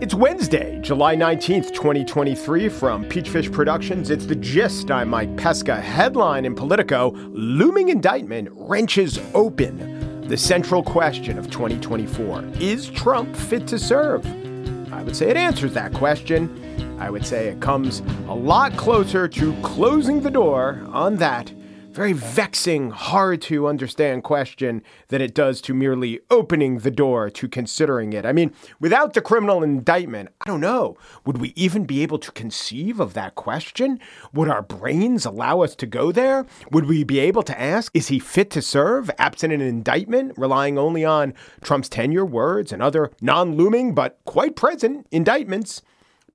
It's Wednesday, July 19th, 2023, from Peachfish Productions. It's The Gist. I'm Mike Pesca. Headline in Politico Looming indictment wrenches open the central question of 2024 Is Trump fit to serve? I would say it answers that question. I would say it comes a lot closer to closing the door on that very vexing, hard to understand question than it does to merely opening the door to considering it. I mean, without the criminal indictment, I don't know, would we even be able to conceive of that question? Would our brains allow us to go there? Would we be able to ask, is he fit to serve, absent an indictment, relying only on Trump's tenure words and other non looming but quite present indictments?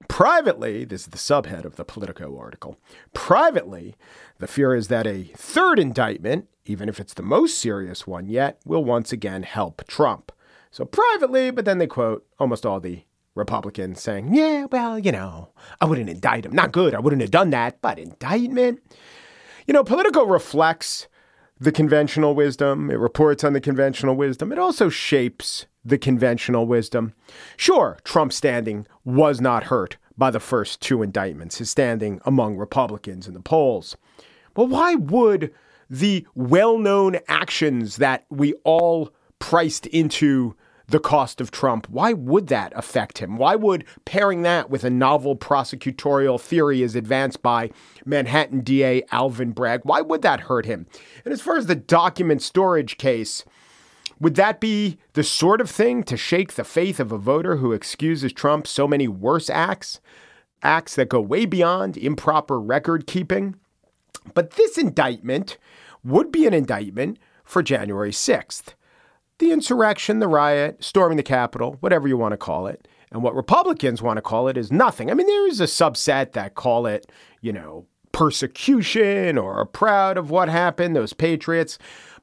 Privately, this is the subhead of the Politico article. Privately, the fear is that a third indictment, even if it's the most serious one yet, will once again help Trump. So privately, but then they quote almost all the Republicans saying, yeah, well, you know, I wouldn't indict him. Not good. I wouldn't have done that, but indictment. You know, Politico reflects the conventional wisdom. It reports on the conventional wisdom. It also shapes the conventional wisdom. Sure, Trump's standing was not hurt by the first two indictments, his standing among Republicans in the polls. But why would the well known actions that we all priced into the cost of Trump, why would that affect him? Why would pairing that with a novel prosecutorial theory as advanced by Manhattan DA Alvin Bragg, why would that hurt him? And as far as the document storage case, would that be the sort of thing to shake the faith of a voter who excuses Trump so many worse acts? Acts that go way beyond improper record keeping? But this indictment would be an indictment for January 6th. The insurrection, the riot, storming the Capitol, whatever you want to call it. And what Republicans want to call it is nothing. I mean, there is a subset that call it, you know, persecution or are proud of what happened, those patriots.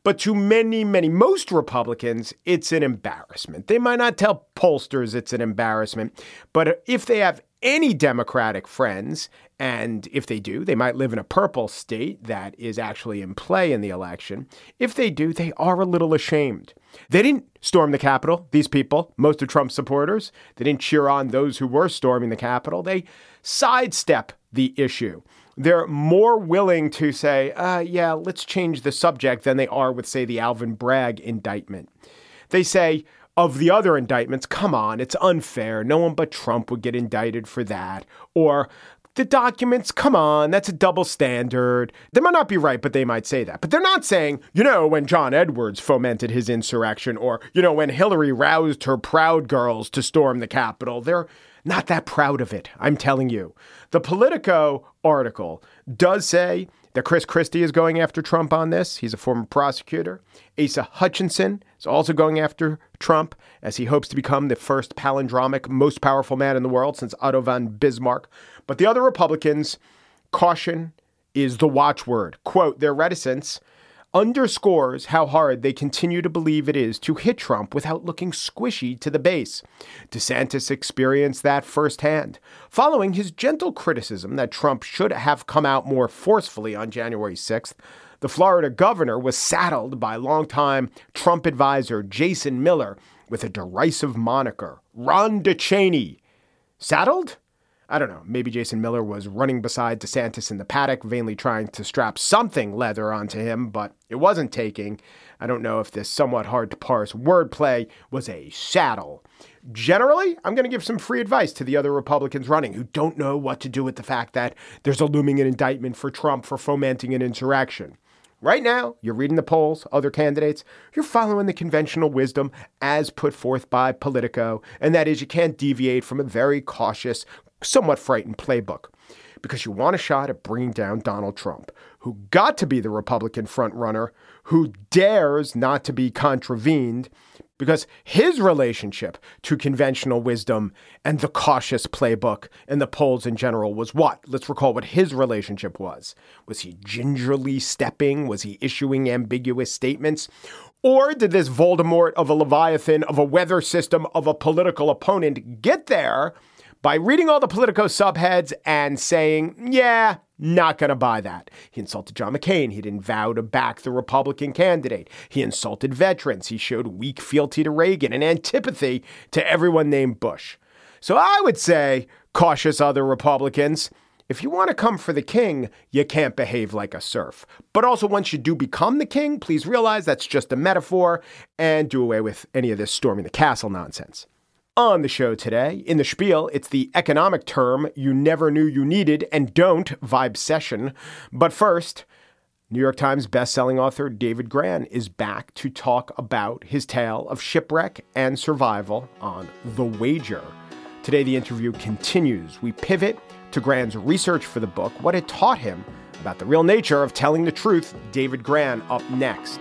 But to many, many, most Republicans, it's an embarrassment. They might not tell pollsters it's an embarrassment, but if they have any Democratic friends, and if they do, they might live in a purple state that is actually in play in the election. If they do, they are a little ashamed. They didn't storm the Capitol, these people, most of Trump's supporters. They didn't cheer on those who were storming the Capitol. They sidestep the issue. They're more willing to say, uh, yeah, let's change the subject than they are with, say, the Alvin Bragg indictment. They say, of the other indictments, come on, it's unfair. No one but Trump would get indicted for that. Or the documents, come on, that's a double standard. They might not be right, but they might say that. But they're not saying, you know, when John Edwards fomented his insurrection or, you know, when Hillary roused her proud girls to storm the Capitol. They're not that proud of it, I'm telling you. The Politico article does say that Chris Christie is going after Trump on this. He's a former prosecutor. Asa Hutchinson is also going after Trump as he hopes to become the first palindromic, most powerful man in the world since Otto von Bismarck. But the other Republicans, caution is the watchword. Quote, their reticence underscores how hard they continue to believe it is to hit Trump without looking squishy to the base. DeSantis experienced that firsthand, following his gentle criticism that Trump should have come out more forcefully on January 6th. The Florida governor was saddled by longtime Trump advisor Jason Miller with a derisive moniker, Ron DeCheney. Saddled? I don't know, maybe Jason Miller was running beside DeSantis in the paddock, vainly trying to strap something leather onto him, but it wasn't taking. I don't know if this somewhat hard to parse wordplay was a saddle. Generally, I'm going to give some free advice to the other Republicans running who don't know what to do with the fact that there's a looming indictment for Trump for fomenting an insurrection. Right now, you're reading the polls, other candidates, you're following the conventional wisdom as put forth by Politico, and that is you can't deviate from a very cautious, somewhat frightened playbook because you want a shot at bringing down Donald Trump, who got to be the Republican frontrunner, who dares not to be contravened, because his relationship to conventional wisdom and the cautious playbook and the polls in general was what? Let's recall what his relationship was. Was he gingerly stepping? Was he issuing ambiguous statements? Or did this Voldemort of a Leviathan, of a weather system, of a political opponent get there by reading all the Politico subheads and saying, yeah, Not going to buy that. He insulted John McCain. He didn't vow to back the Republican candidate. He insulted veterans. He showed weak fealty to Reagan and antipathy to everyone named Bush. So I would say, cautious other Republicans, if you want to come for the king, you can't behave like a serf. But also, once you do become the king, please realize that's just a metaphor and do away with any of this storming the castle nonsense. On the show today, in the spiel, it's the economic term you never knew you needed and don't vibe session. But first, New York Times bestselling author David Grann is back to talk about his tale of shipwreck and survival on The Wager. Today, the interview continues. We pivot to Grann's research for the book, what it taught him about the real nature of telling the truth. David Grann up next.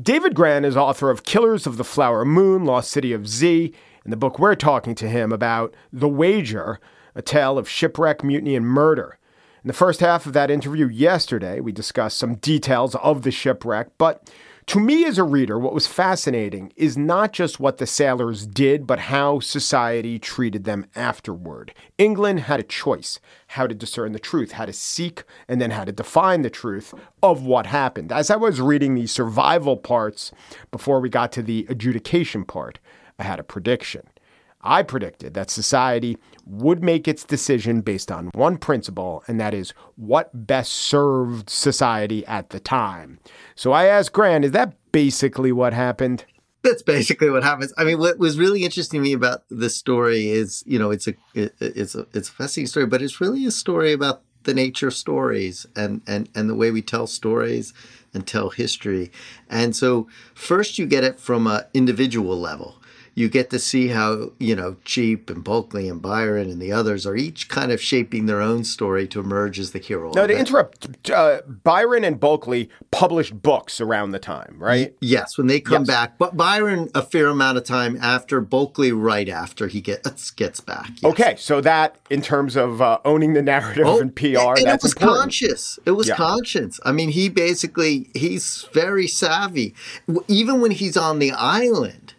David Grann is author of Killers of the Flower Moon, Lost City of Z. In the book, we're talking to him about The Wager, a tale of shipwreck, mutiny, and murder. In the first half of that interview yesterday, we discussed some details of the shipwreck, but to me, as a reader, what was fascinating is not just what the sailors did, but how society treated them afterward. England had a choice how to discern the truth, how to seek, and then how to define the truth of what happened. As I was reading the survival parts before we got to the adjudication part, I had a prediction. I predicted that society would make its decision based on one principle, and that is what best served society at the time. So I asked Grann, is that basically what happened? That's basically what happens. I mean, what was really interesting to me about this story is, you know, it's a it, it's a it's a fascinating story, but it's really a story about the nature of stories and and and the way we tell stories and tell history. And so, first you get it from an individual level you get to see how you know Cheap and Bulkeley and Byron and the others are each kind of shaping their own story to emerge as the hero. Now, to it. interrupt, uh, Byron and Bulkeley published books around the time, right? Yes, when they come yes. back, but Byron a fair amount of time after Bulkeley, right after he gets gets back. Yes. Okay, so that in terms of uh, owning the narrative oh, and PR, and, and it was important. conscious. It was yeah. conscious. I mean, he basically he's very savvy, even when he's on the island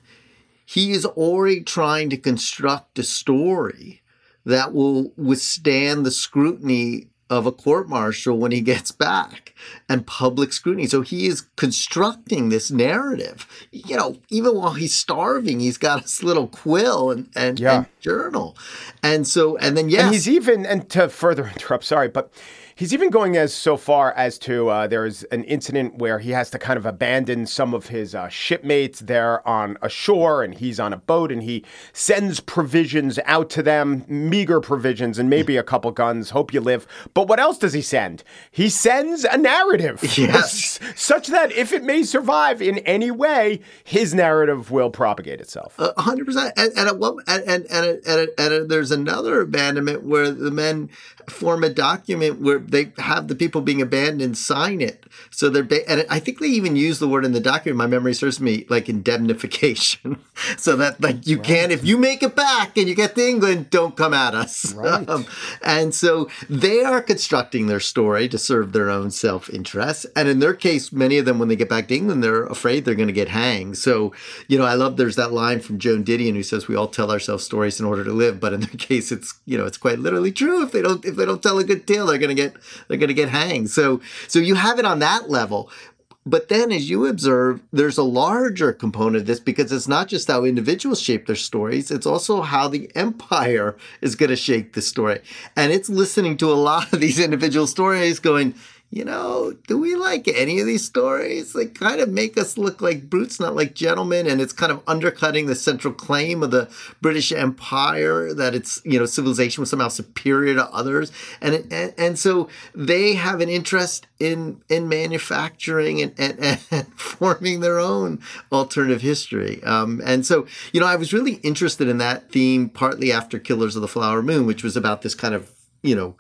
he is already trying to construct a story that will withstand the scrutiny of a court martial when he gets back and public scrutiny. So he is constructing this narrative. You know, even while he's starving, he's got his little quill and, and, yeah. and journal. And so, and then, yeah. And he's even, and to further interrupt, sorry, but He's even going as so far as to uh, there's an incident where he has to kind of abandon some of his uh, shipmates there on a shore, and he's on a boat, and he sends provisions out to them, meager provisions, and maybe a couple guns. Hope you live. But what else does he send? He sends a narrative, yes, such that if it may survive in any way, his narrative will propagate itself. hundred percent. And and, and, and, and, and, and there's another abandonment where the men form a document where they have the people being abandoned sign it. So they're ba- and I think they even use the word in the document. My memory serves me like indemnification, so that like you right. can if you make it back and you get to England, don't come at us. Right. Um, and so they are constructing their story to serve their own self interest. And in their case, many of them when they get back to England, they're afraid they're going to get hanged. So you know, I love there's that line from Joan Didion who says we all tell ourselves stories in order to live, but in their case, it's you know it's quite literally true. If they don't if they don't tell a good tale, they're going to get they're going to get hanged. So so you have it on that level. But then, as you observe, there's a larger component of this because it's not just how individuals shape their stories, it's also how the empire is going to shape the story. And it's listening to a lot of these individual stories going, you know, do we like any of these stories? They kind of make us look like brutes, not like gentlemen, and it's kind of undercutting the central claim of the British Empire that its you know civilization was somehow superior to others, and it, and, and so they have an interest in in manufacturing and and, and forming their own alternative history. Um, and so you know, I was really interested in that theme partly after Killers of the Flower Moon, which was about this kind of you know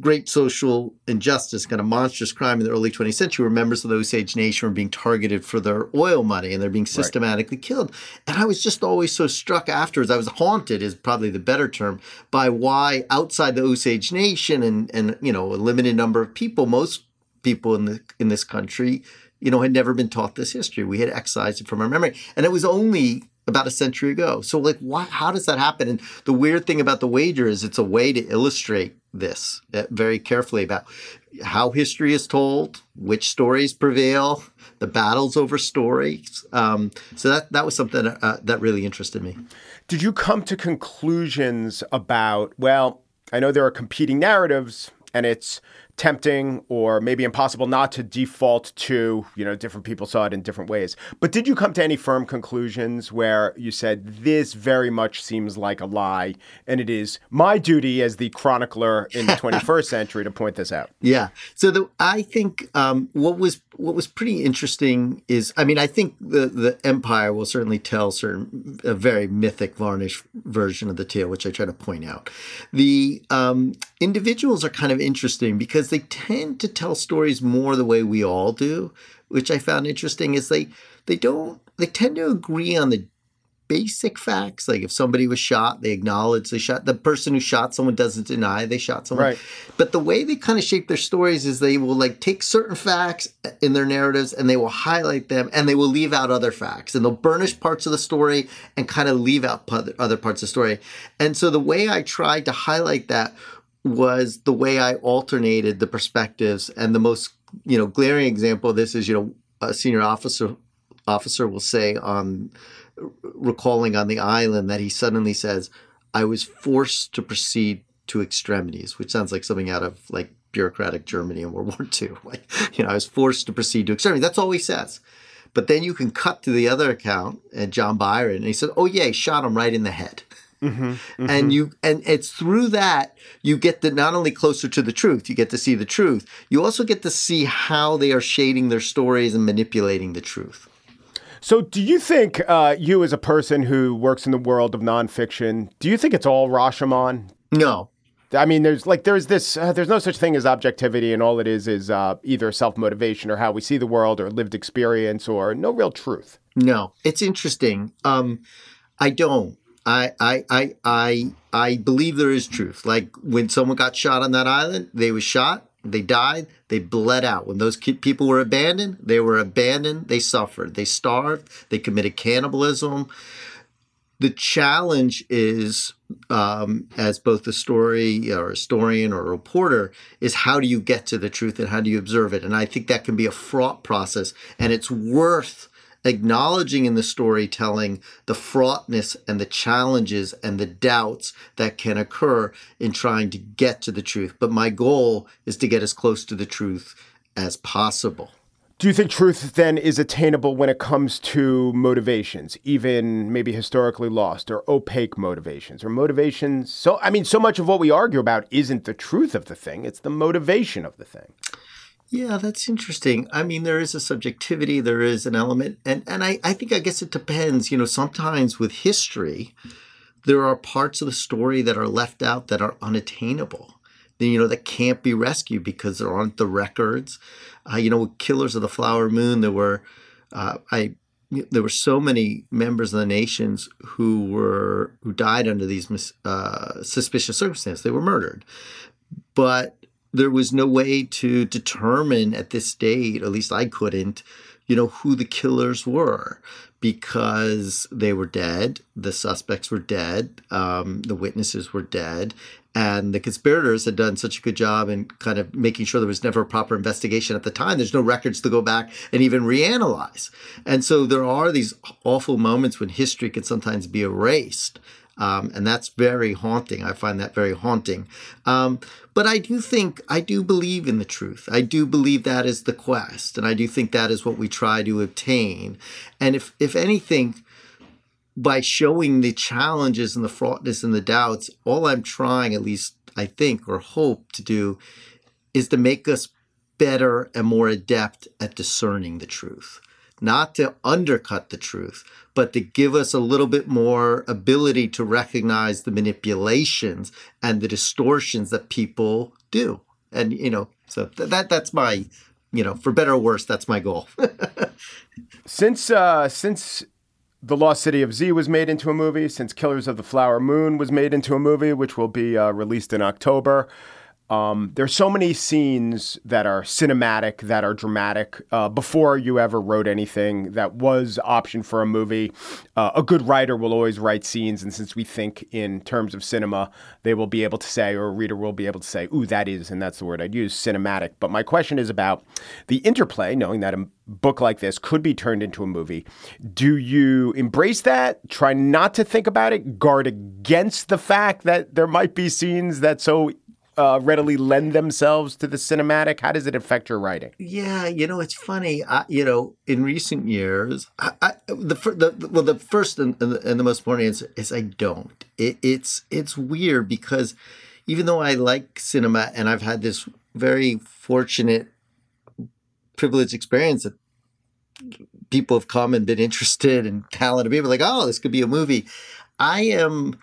great social injustice, kind of monstrous crime in the early 20th century, where members of the Osage Nation were being targeted for their oil money and they're being systematically right. killed. And I was just always so struck afterwards. I was haunted, is probably the better term, by why outside the Osage Nation and and you know a limited number of people, most people in the in this country you know, had never been taught this history. We had excised it from our memory. And it was only about a century ago. So, like, why, how does that happen? And the weird thing about the wager is it's a way to illustrate this uh, very carefully about how history is told, which stories prevail, the battles over stories. Um, so that that was something uh, that really interested me. Did you come to conclusions about? Well, I know there are competing narratives, and it's tempting or maybe impossible not to default to, you know, different people saw it in different ways. But did you come to any firm conclusions where you said this very much seems like a lie and it is my duty as the chronicler in the 21st century to point this out? Yeah. So the, I think um, what was what was pretty interesting is I mean I think the the empire will certainly tell certain a very mythic varnish version of the tale which I try to point out. The um, individuals are kind of interesting because because they tend to tell stories more the way we all do, which I found interesting is they they don't they tend to agree on the basic facts. Like if somebody was shot, they acknowledge they shot the person who shot someone doesn't deny they shot someone. Right. But the way they kind of shape their stories is they will like take certain facts uh, in their narratives and they will highlight them and they will leave out other facts and they'll burnish parts of the story and kind of leave out other parts of the story. And so the way I tried to highlight that was the way I alternated the perspectives. And the most, you know, glaring example of this is, you know, a senior officer officer will say on recalling on the island that he suddenly says, I was forced to proceed to extremities, which sounds like something out of like bureaucratic Germany in World War II. Like, you know, I was forced to proceed to extremities. That's all he says. But then you can cut to the other account and John Byron, and he said, "Oh yeah, he shot him right in the head." Mm-hmm, mm-hmm. And you and it's through that you get to not only closer to the truth, you get to see the truth. You also get to see how they are shading their stories and manipulating the truth. So, do you think uh, you, as a person who works in the world of nonfiction, do you think it's all Rashomon? No. I mean, there's like there's this uh, there's no such thing as objectivity, and all it is is uh, either self motivation or how we see the world, or lived experience, or no real truth. No, it's interesting. Um, I don't. I, I, I, I, I believe there is truth. Like when someone got shot on that island, they were shot, they died, they bled out. When those people were abandoned, they were abandoned, they suffered, they starved, they committed cannibalism. The challenge is, um, as both a story or a historian or a reporter, is how do you get to the truth and how do you observe it? And I think that can be a fraught process, and it's worth acknowledging in the storytelling the fraughtness and the challenges and the doubts that can occur in trying to get to the truth. But my goal is to get as close to the truth as possible. Do you think truth then is attainable when it comes to motivations, even maybe historically lost or opaque motivations or motivations? So, I mean, so much of what we argue about isn't the truth of the thing, it's the motivation of the thing. Yeah, that's interesting. I mean, there is a subjectivity, there is an element, and, and I, I think I guess it depends. You know, sometimes with history, there are parts of the story that are left out that are unattainable. You know, that can't be rescued because there aren't the records. Uh, you know, with Killers of the Flower Moon, there were uh, I there were so many members of the nations who were who died under these uh, suspicious circumstances. They were murdered, but there was no way to determine at this date, at least I couldn't, you know, who the killers were because they were dead, the suspects were dead, um, the witnesses were dead, and the conspirators had done such a good job in kind of making sure there was never a proper investigation at the time. There's no records to go back and even reanalyze. And so there are these awful moments when history can sometimes be erased. Um, and that's very haunting. I find that very haunting. Um, but I do think, I do believe in the truth. I do believe that is the quest. And I do think that is what we try to obtain. And if, if anything, by showing the challenges and the fraughtness and the doubts, all I'm trying, at least I think or hope to do, is to make us better and more adept at discerning the truth not to undercut the truth, but to give us a little bit more ability to recognize the manipulations and the distortions that people do. And you know, so th- that that's my, you know, for better or worse, that's my goal. since uh, since the Lost City of Z was made into a movie, since Killers of the Flower Moon was made into a movie, which will be uh, released in October. Um, there's so many scenes that are cinematic, that are dramatic. Uh, before you ever wrote anything that was option for a movie, uh, a good writer will always write scenes, and since we think in terms of cinema, they will be able to say, or a reader will be able to say, "Ooh, that is," and that's the word I'd use, cinematic. But my question is about the interplay, knowing that a book like this could be turned into a movie. Do you embrace that? Try not to think about it. Guard against the fact that there might be scenes that so uh, readily lend themselves to the cinematic? How does it affect your writing? Yeah, you know, it's funny. I, you know, in recent years, I, I, the, the well, the first and, and, the, and the most important answer is I don't. It, it's it's weird because even though I like cinema and I've had this very fortunate, privileged experience that people have come and been interested and talented people like, oh, this could be a movie. I am,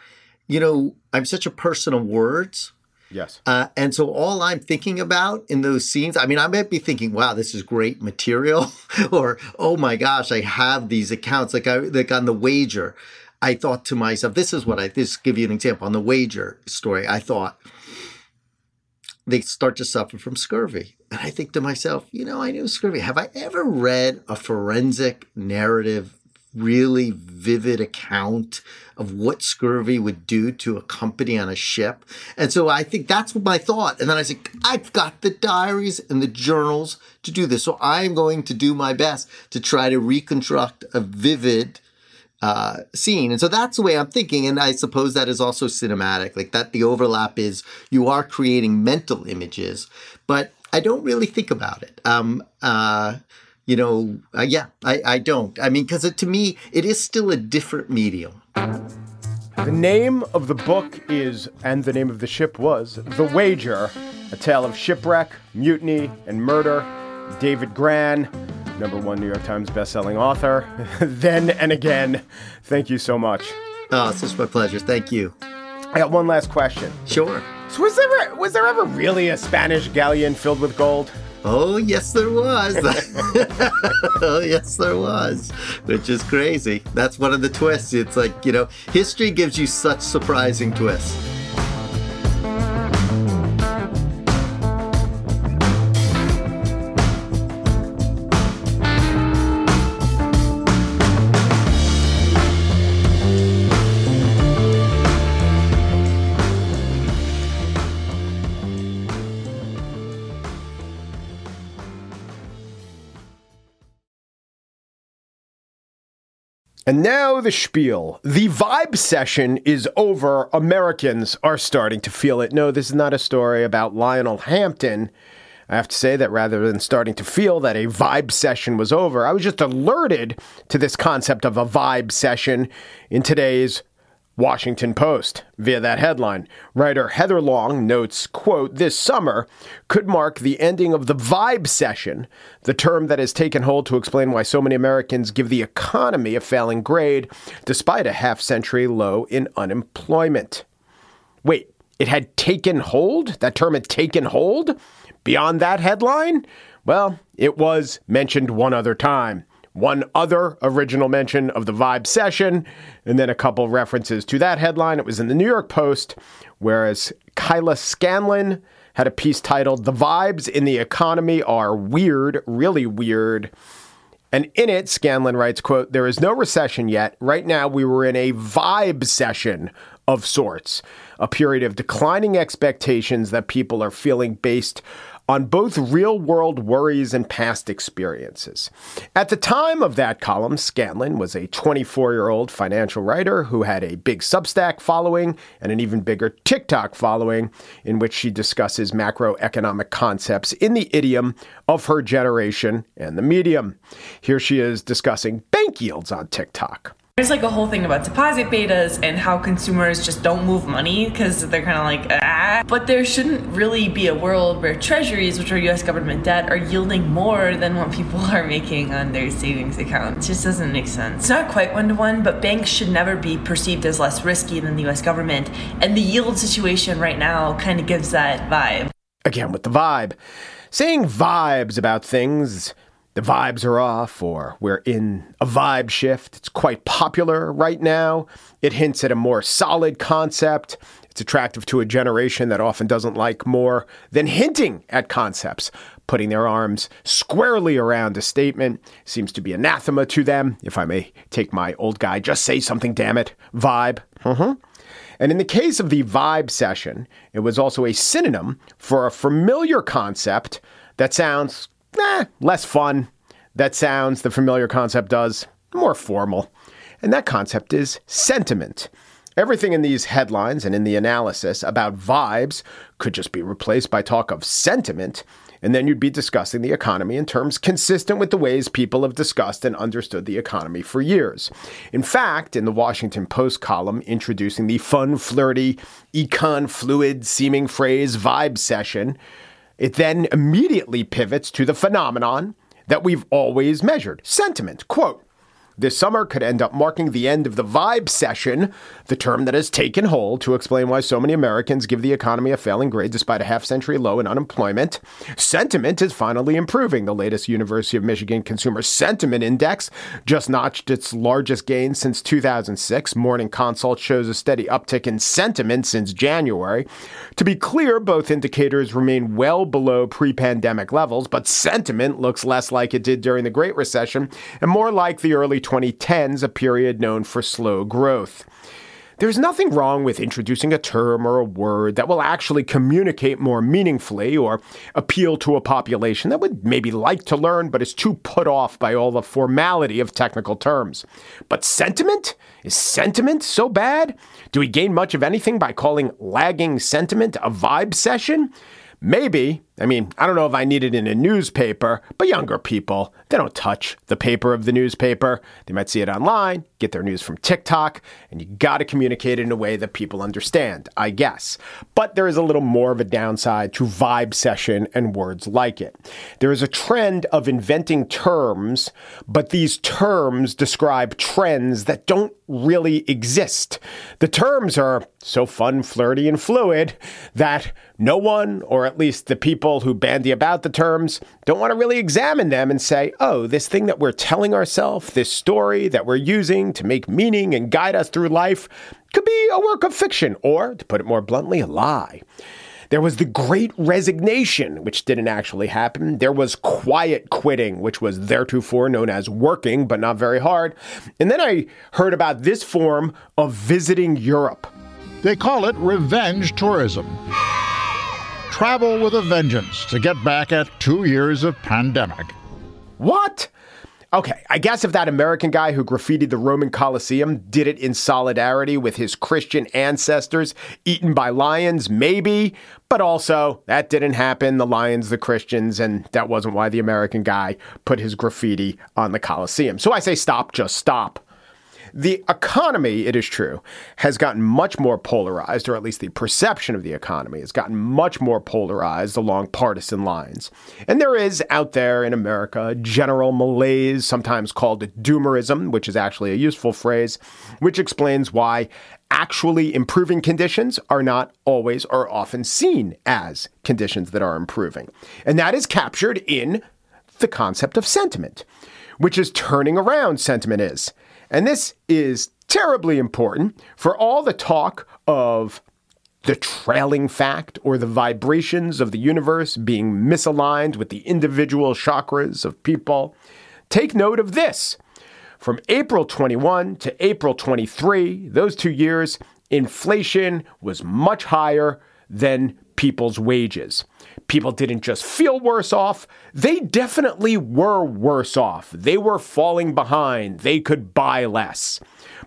you know, I'm such a person of words Yes. Uh, and so all I'm thinking about in those scenes, I mean, I might be thinking, "Wow, this is great material," or "Oh my gosh, I have these accounts." Like I like on the wager, I thought to myself, "This is what I." This give you an example on the wager story. I thought they start to suffer from scurvy, and I think to myself, you know, I knew scurvy. Have I ever read a forensic narrative really vivid account of what scurvy would do to a company on a ship. And so I think that's my thought. And then I said, I've got the diaries and the journals to do this. So I'm going to do my best to try to reconstruct a vivid uh, scene. And so that's the way I'm thinking. And I suppose that is also cinematic, like that the overlap is you are creating mental images, but I don't really think about it. Um, uh, you know, uh, yeah, I, I don't. I mean, because to me, it is still a different medium. The name of the book is, and the name of the ship was, The Wager, a tale of shipwreck, mutiny, and murder. David Grann, number one New York Times bestselling author. then and again, thank you so much. Oh, it's just my pleasure. Thank you. I got one last question. Sure. So was there was there ever really a Spanish galleon filled with gold? Oh, yes, there was. oh, yes, there was, which is crazy. That's one of the twists. It's like, you know, history gives you such surprising twists. And now the spiel. The vibe session is over. Americans are starting to feel it. No, this is not a story about Lionel Hampton. I have to say that rather than starting to feel that a vibe session was over, I was just alerted to this concept of a vibe session in today's Washington Post via that headline. Writer Heather Long notes, quote, this summer could mark the ending of the vibe session, the term that has taken hold to explain why so many Americans give the economy a failing grade despite a half century low in unemployment. Wait, it had taken hold? That term had taken hold? Beyond that headline? Well, it was mentioned one other time one other original mention of the Vibe session, and then a couple references to that headline. It was in the New York Post, whereas Kyla Scanlon had a piece titled The Vibes in the Economy Are Weird, Really Weird. And in it, Scanlon writes, quote, There is no recession yet. Right now, we were in a vibe session of sorts, a period of declining expectations that people are feeling based on both real world worries and past experiences. At the time of that column, Scanlon was a 24 year old financial writer who had a big Substack following and an even bigger TikTok following, in which she discusses macroeconomic concepts in the idiom of her generation and the medium. Here she is discussing bank yields on TikTok. There's like a whole thing about deposit betas and how consumers just don't move money because they're kind of like, ah. But there shouldn't really be a world where treasuries, which are US government debt, are yielding more than what people are making on their savings account. It just doesn't make sense. It's not quite one to one, but banks should never be perceived as less risky than the US government. And the yield situation right now kind of gives that vibe. Again, with the vibe. Saying vibes about things the vibes are off or we're in a vibe shift. It's quite popular right now. It hints at a more solid concept. It's attractive to a generation that often doesn't like more than hinting at concepts. Putting their arms squarely around a statement seems to be anathema to them, if I may take my old guy, just say something, damn it, vibe. Mm-hmm. And in the case of the vibe session, it was also a synonym for a familiar concept that sounds eh, less fun, that sounds, the familiar concept does, more formal. And that concept is sentiment. Everything in these headlines and in the analysis about vibes could just be replaced by talk of sentiment, and then you'd be discussing the economy in terms consistent with the ways people have discussed and understood the economy for years. In fact, in the Washington Post column introducing the fun, flirty, econ fluid seeming phrase vibe session, it then immediately pivots to the phenomenon that we've always measured sentiment. Quote, this summer could end up marking the end of the vibe session, the term that has taken hold to explain why so many Americans give the economy a failing grade despite a half century low in unemployment. Sentiment is finally improving. The latest University of Michigan Consumer Sentiment Index just notched its largest gain since 2006. Morning Consult shows a steady uptick in sentiment since January. To be clear, both indicators remain well below pre pandemic levels, but sentiment looks less like it did during the Great Recession and more like the early 2010s, a period known for slow growth. There's nothing wrong with introducing a term or a word that will actually communicate more meaningfully or appeal to a population that would maybe like to learn but is too put off by all the formality of technical terms. But sentiment? Is sentiment so bad? Do we gain much of anything by calling lagging sentiment a vibe session? Maybe. I mean, I don't know if I need it in a newspaper, but younger people, they don't touch the paper of the newspaper. They might see it online, get their news from TikTok, and you got to communicate it in a way that people understand, I guess. But there is a little more of a downside to vibe session and words like it. There is a trend of inventing terms, but these terms describe trends that don't really exist. The terms are so fun, flirty, and fluid that no one, or at least the people who bandy about the terms, don't want to really examine them and say, oh, this thing that we're telling ourselves, this story that we're using to make meaning and guide us through life, could be a work of fiction, or, to put it more bluntly, a lie. There was the great resignation, which didn't actually happen. There was quiet quitting, which was theretofore known as working, but not very hard. And then I heard about this form of visiting Europe. They call it revenge tourism. Travel with a vengeance to get back at two years of pandemic. What? Okay, I guess if that American guy who graffitied the Roman Colosseum did it in solidarity with his Christian ancestors eaten by lions, maybe. But also, that didn't happen. The lions, the Christians, and that wasn't why the American guy put his graffiti on the Colosseum. So I say stop, just stop. The economy, it is true, has gotten much more polarized, or at least the perception of the economy has gotten much more polarized along partisan lines. And there is out there in America a general malaise, sometimes called doomerism, which is actually a useful phrase, which explains why actually improving conditions are not always or often seen as conditions that are improving. And that is captured in the concept of sentiment, which is turning around sentiment is. And this is terribly important for all the talk of the trailing fact or the vibrations of the universe being misaligned with the individual chakras of people. Take note of this. From April 21 to April 23, those two years, inflation was much higher than people's wages. People didn't just feel worse off, they definitely were worse off. They were falling behind, they could buy less.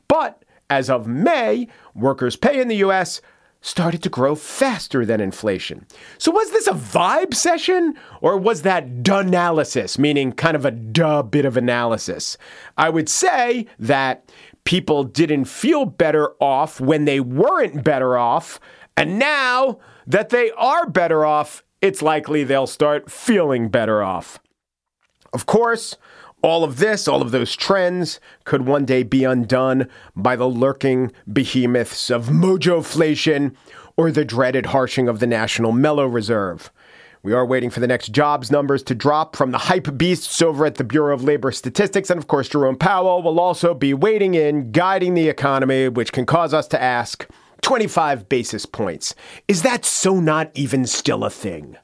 But as of May, workers' pay in the US started to grow faster than inflation. So was this a vibe session or was that analysis, meaning kind of a duh bit of analysis? I would say that people didn't feel better off when they weren't better off, and now that they are better off, it's likely they'll start feeling better off. Of course, all of this, all of those trends could one day be undone by the lurking behemoths of mojoflation or the dreaded harshing of the National Mellow Reserve. We are waiting for the next jobs numbers to drop from the hype beasts over at the Bureau of Labor Statistics. And of course, Jerome Powell will also be waiting in, guiding the economy, which can cause us to ask 25 basis points. Is that so not even still a thing?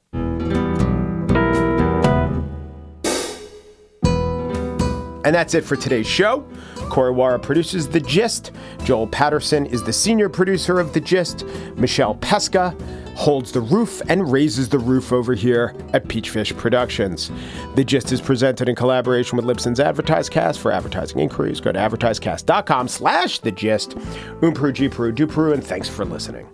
And that's it for today's show. Corey Wara produces The Gist. Joel Patterson is the senior producer of The Gist. Michelle Pesca holds the roof and raises the roof over here at Peachfish Productions. The Gist is presented in collaboration with Libsyn's AdvertiseCast. For advertising inquiries, go to advertisecast.com slash The Gist. Um Peru, G Peru, Du Peru, and thanks for listening.